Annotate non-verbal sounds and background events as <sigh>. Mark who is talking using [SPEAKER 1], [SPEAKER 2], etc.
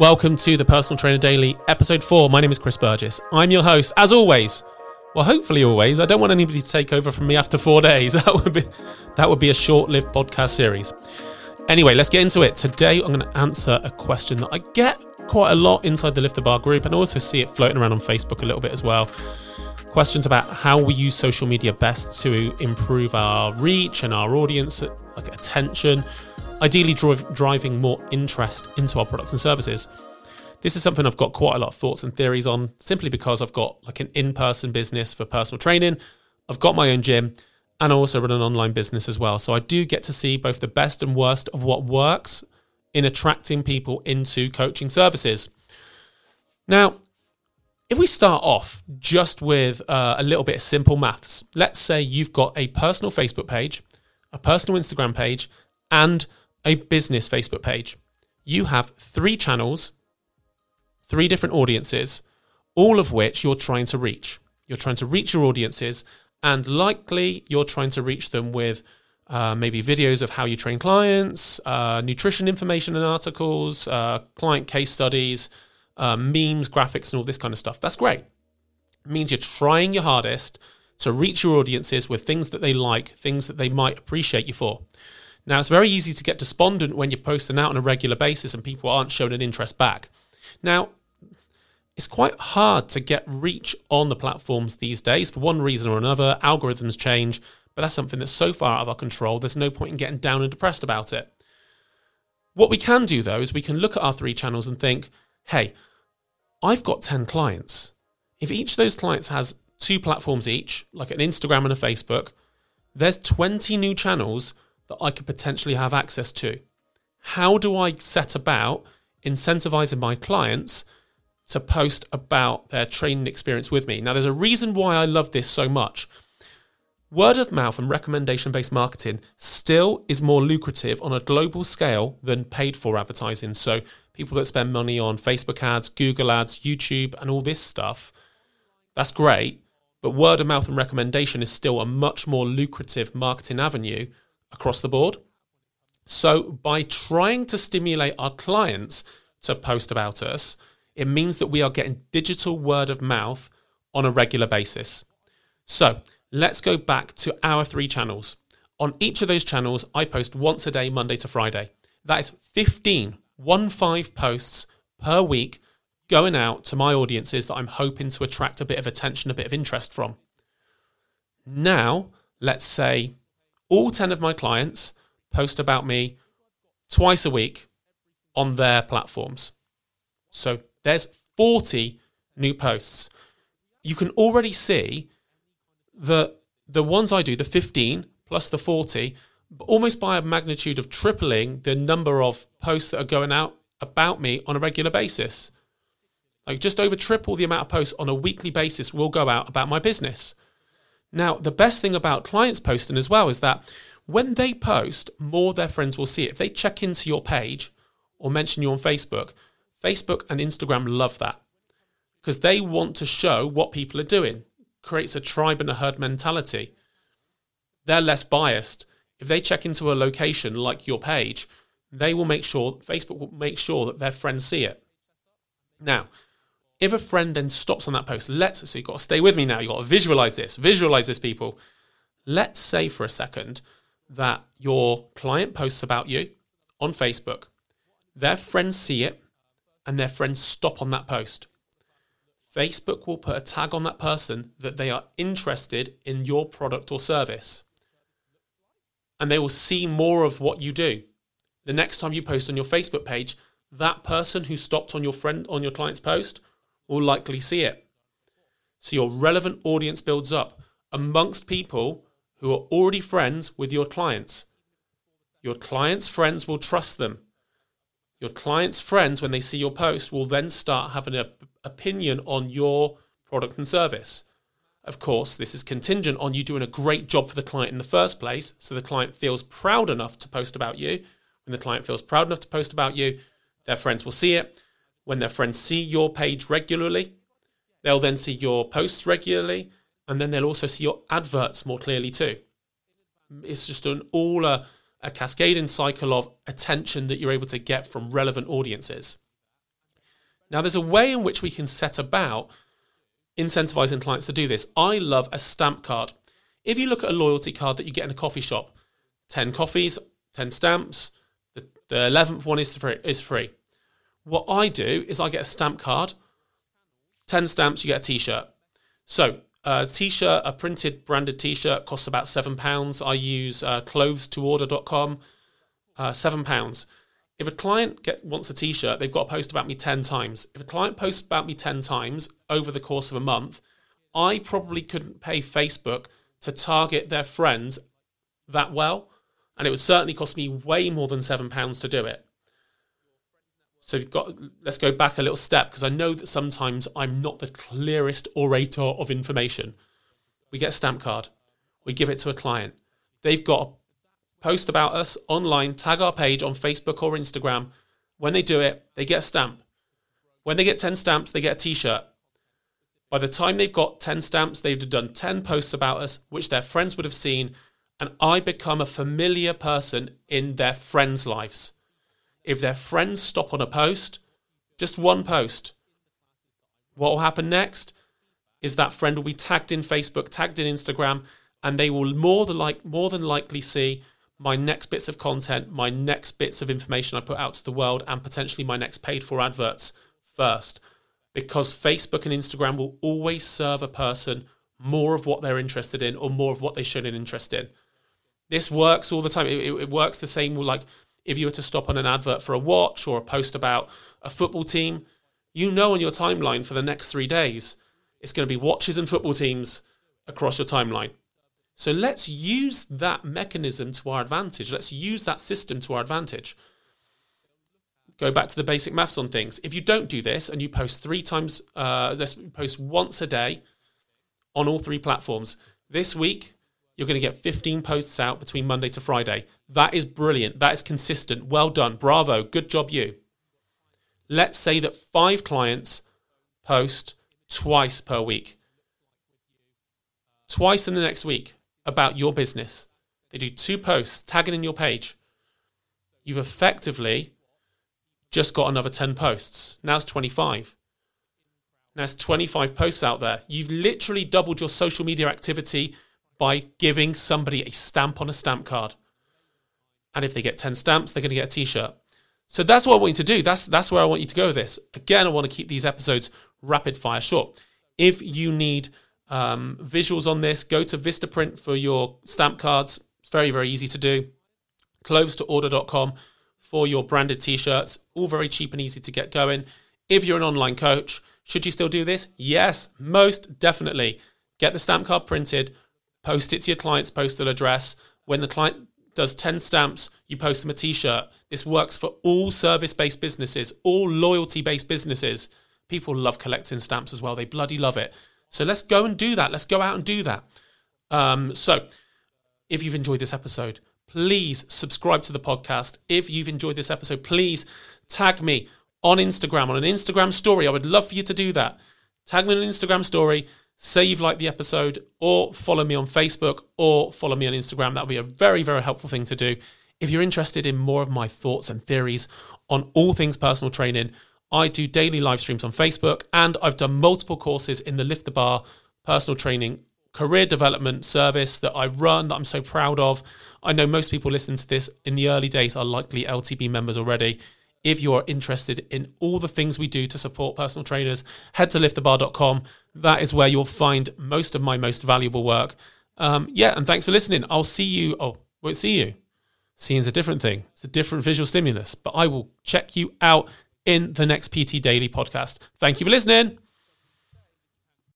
[SPEAKER 1] Welcome to the Personal Trainer Daily, episode four. My name is Chris Burgess. I'm your host, as always. Well, hopefully always. I don't want anybody to take over from me after four days. <laughs> That would be that would be a short-lived podcast series. Anyway, let's get into it. Today, I'm going to answer a question that I get quite a lot inside the Lift the Bar group, and also see it floating around on Facebook a little bit as well. Questions about how we use social media best to improve our reach and our audience, like attention ideally driving more interest into our products and services. This is something I've got quite a lot of thoughts and theories on simply because I've got like an in person business for personal training. I've got my own gym and I also run an online business as well. So I do get to see both the best and worst of what works in attracting people into coaching services. Now, if we start off just with uh, a little bit of simple maths, let's say you've got a personal Facebook page, a personal Instagram page, and a business Facebook page. You have three channels, three different audiences, all of which you're trying to reach. You're trying to reach your audiences, and likely you're trying to reach them with uh, maybe videos of how you train clients, uh, nutrition information and articles, uh, client case studies, uh, memes, graphics, and all this kind of stuff. That's great. It means you're trying your hardest to reach your audiences with things that they like, things that they might appreciate you for. Now, it's very easy to get despondent when you're posting out on a regular basis and people aren't showing an interest back. Now, it's quite hard to get reach on the platforms these days for one reason or another. Algorithms change, but that's something that's so far out of our control, there's no point in getting down and depressed about it. What we can do though is we can look at our three channels and think, hey, I've got 10 clients. If each of those clients has two platforms each, like an Instagram and a Facebook, there's 20 new channels that I could potentially have access to. How do I set about incentivizing my clients to post about their training experience with me? Now, there's a reason why I love this so much. Word of mouth and recommendation based marketing still is more lucrative on a global scale than paid for advertising. So, people that spend money on Facebook ads, Google ads, YouTube, and all this stuff, that's great. But word of mouth and recommendation is still a much more lucrative marketing avenue across the board. So, by trying to stimulate our clients to post about us, it means that we are getting digital word of mouth on a regular basis. So, let's go back to our three channels. On each of those channels, I post once a day, Monday to Friday. That is 15, one five posts per week going out to my audiences that I'm hoping to attract a bit of attention, a bit of interest from. Now, let's say all 10 of my clients post about me twice a week on their platforms. So there's 40 new posts. You can already see that the ones I do, the 15 plus the 40, almost by a magnitude of tripling the number of posts that are going out about me on a regular basis. Like just over triple the amount of posts on a weekly basis will go out about my business. Now, the best thing about clients posting as well is that when they post, more of their friends will see it. If they check into your page or mention you on Facebook, Facebook and Instagram love that because they want to show what people are doing. Creates a tribe and a herd mentality. They're less biased. If they check into a location like your page, they will make sure Facebook will make sure that their friends see it. Now, if a friend then stops on that post, let's so you've got to stay with me now, you've got to visualize this, visualize this, people. Let's say for a second that your client posts about you on Facebook, their friends see it, and their friends stop on that post. Facebook will put a tag on that person that they are interested in your product or service. And they will see more of what you do. The next time you post on your Facebook page, that person who stopped on your friend on your client's post will likely see it. So your relevant audience builds up amongst people who are already friends with your clients. Your clients' friends will trust them. Your clients' friends, when they see your post, will then start having an opinion on your product and service. Of course, this is contingent on you doing a great job for the client in the first place, so the client feels proud enough to post about you. When the client feels proud enough to post about you, their friends will see it when their friends see your page regularly, they'll then see your posts regularly, and then they'll also see your adverts more clearly too. It's just an all a, a cascading cycle of attention that you're able to get from relevant audiences. Now, there's a way in which we can set about incentivizing clients to do this. I love a stamp card. If you look at a loyalty card that you get in a coffee shop, 10 coffees, 10 stamps, the, the 11th one is free, is free. What I do is I get a stamp card, 10 stamps, you get a t shirt. So, a t shirt, a printed branded t shirt costs about £7. I use uh, clothes2order.com, uh, £7. If a client get, wants a t shirt, they've got to post about me 10 times. If a client posts about me 10 times over the course of a month, I probably couldn't pay Facebook to target their friends that well. And it would certainly cost me way more than £7 to do it. So you've got let's go back a little step because I know that sometimes I'm not the clearest orator of information. We get a stamp card, we give it to a client. They've got a post about us online, tag our page on Facebook or Instagram. When they do it, they get a stamp. When they get 10 stamps, they get a t shirt. By the time they've got 10 stamps, they've done 10 posts about us, which their friends would have seen, and I become a familiar person in their friends' lives. If their friends stop on a post, just one post, what will happen next is that friend will be tagged in Facebook, tagged in Instagram, and they will more than like more than likely see my next bits of content, my next bits of information I put out to the world, and potentially my next paid for adverts first. Because Facebook and Instagram will always serve a person more of what they're interested in or more of what they should an interest in. This works all the time. It, it, it works the same like if you were to stop on an advert for a watch or a post about a football team, you know on your timeline for the next three days, it's going to be watches and football teams across your timeline. So let's use that mechanism to our advantage. Let's use that system to our advantage. Go back to the basic maths on things. If you don't do this and you post three times, uh, let's post once a day on all three platforms. This week, you're going to get 15 posts out between Monday to Friday. That is brilliant. That is consistent. Well done. Bravo. Good job, you. Let's say that five clients post twice per week, twice in the next week about your business. They do two posts tagging in your page. You've effectively just got another 10 posts. Now it's 25. Now it's 25 posts out there. You've literally doubled your social media activity by giving somebody a stamp on a stamp card. And if they get 10 stamps, they're going to get a t shirt. So that's what I want you to do. That's, that's where I want you to go with this. Again, I want to keep these episodes rapid fire short. If you need um, visuals on this, go to Vistaprint for your stamp cards. It's very, very easy to do. Clothes2order.com for your branded t shirts. All very cheap and easy to get going. If you're an online coach, should you still do this? Yes, most definitely. Get the stamp card printed, post it to your client's postal address. When the client does 10 stamps, you post them a t shirt. This works for all service based businesses, all loyalty based businesses. People love collecting stamps as well. They bloody love it. So let's go and do that. Let's go out and do that. Um, so if you've enjoyed this episode, please subscribe to the podcast. If you've enjoyed this episode, please tag me on Instagram, on an Instagram story. I would love for you to do that. Tag me on an Instagram story, say you've liked the episode, or follow me on Facebook or follow me on Instagram. That would be a very, very helpful thing to do. If you're interested in more of my thoughts and theories on all things personal training, I do daily live streams on Facebook and I've done multiple courses in the Lift the Bar personal training career development service that I run that I'm so proud of. I know most people listening to this in the early days are likely LTB members already. If you're interested in all the things we do to support personal trainers, head to liftthebar.com. That is where you'll find most of my most valuable work. Um, yeah, and thanks for listening. I'll see you. Oh, won't see you. Seeing is a different thing. It's a different visual stimulus, but I will check you out in the next PT Daily podcast. Thank you for listening.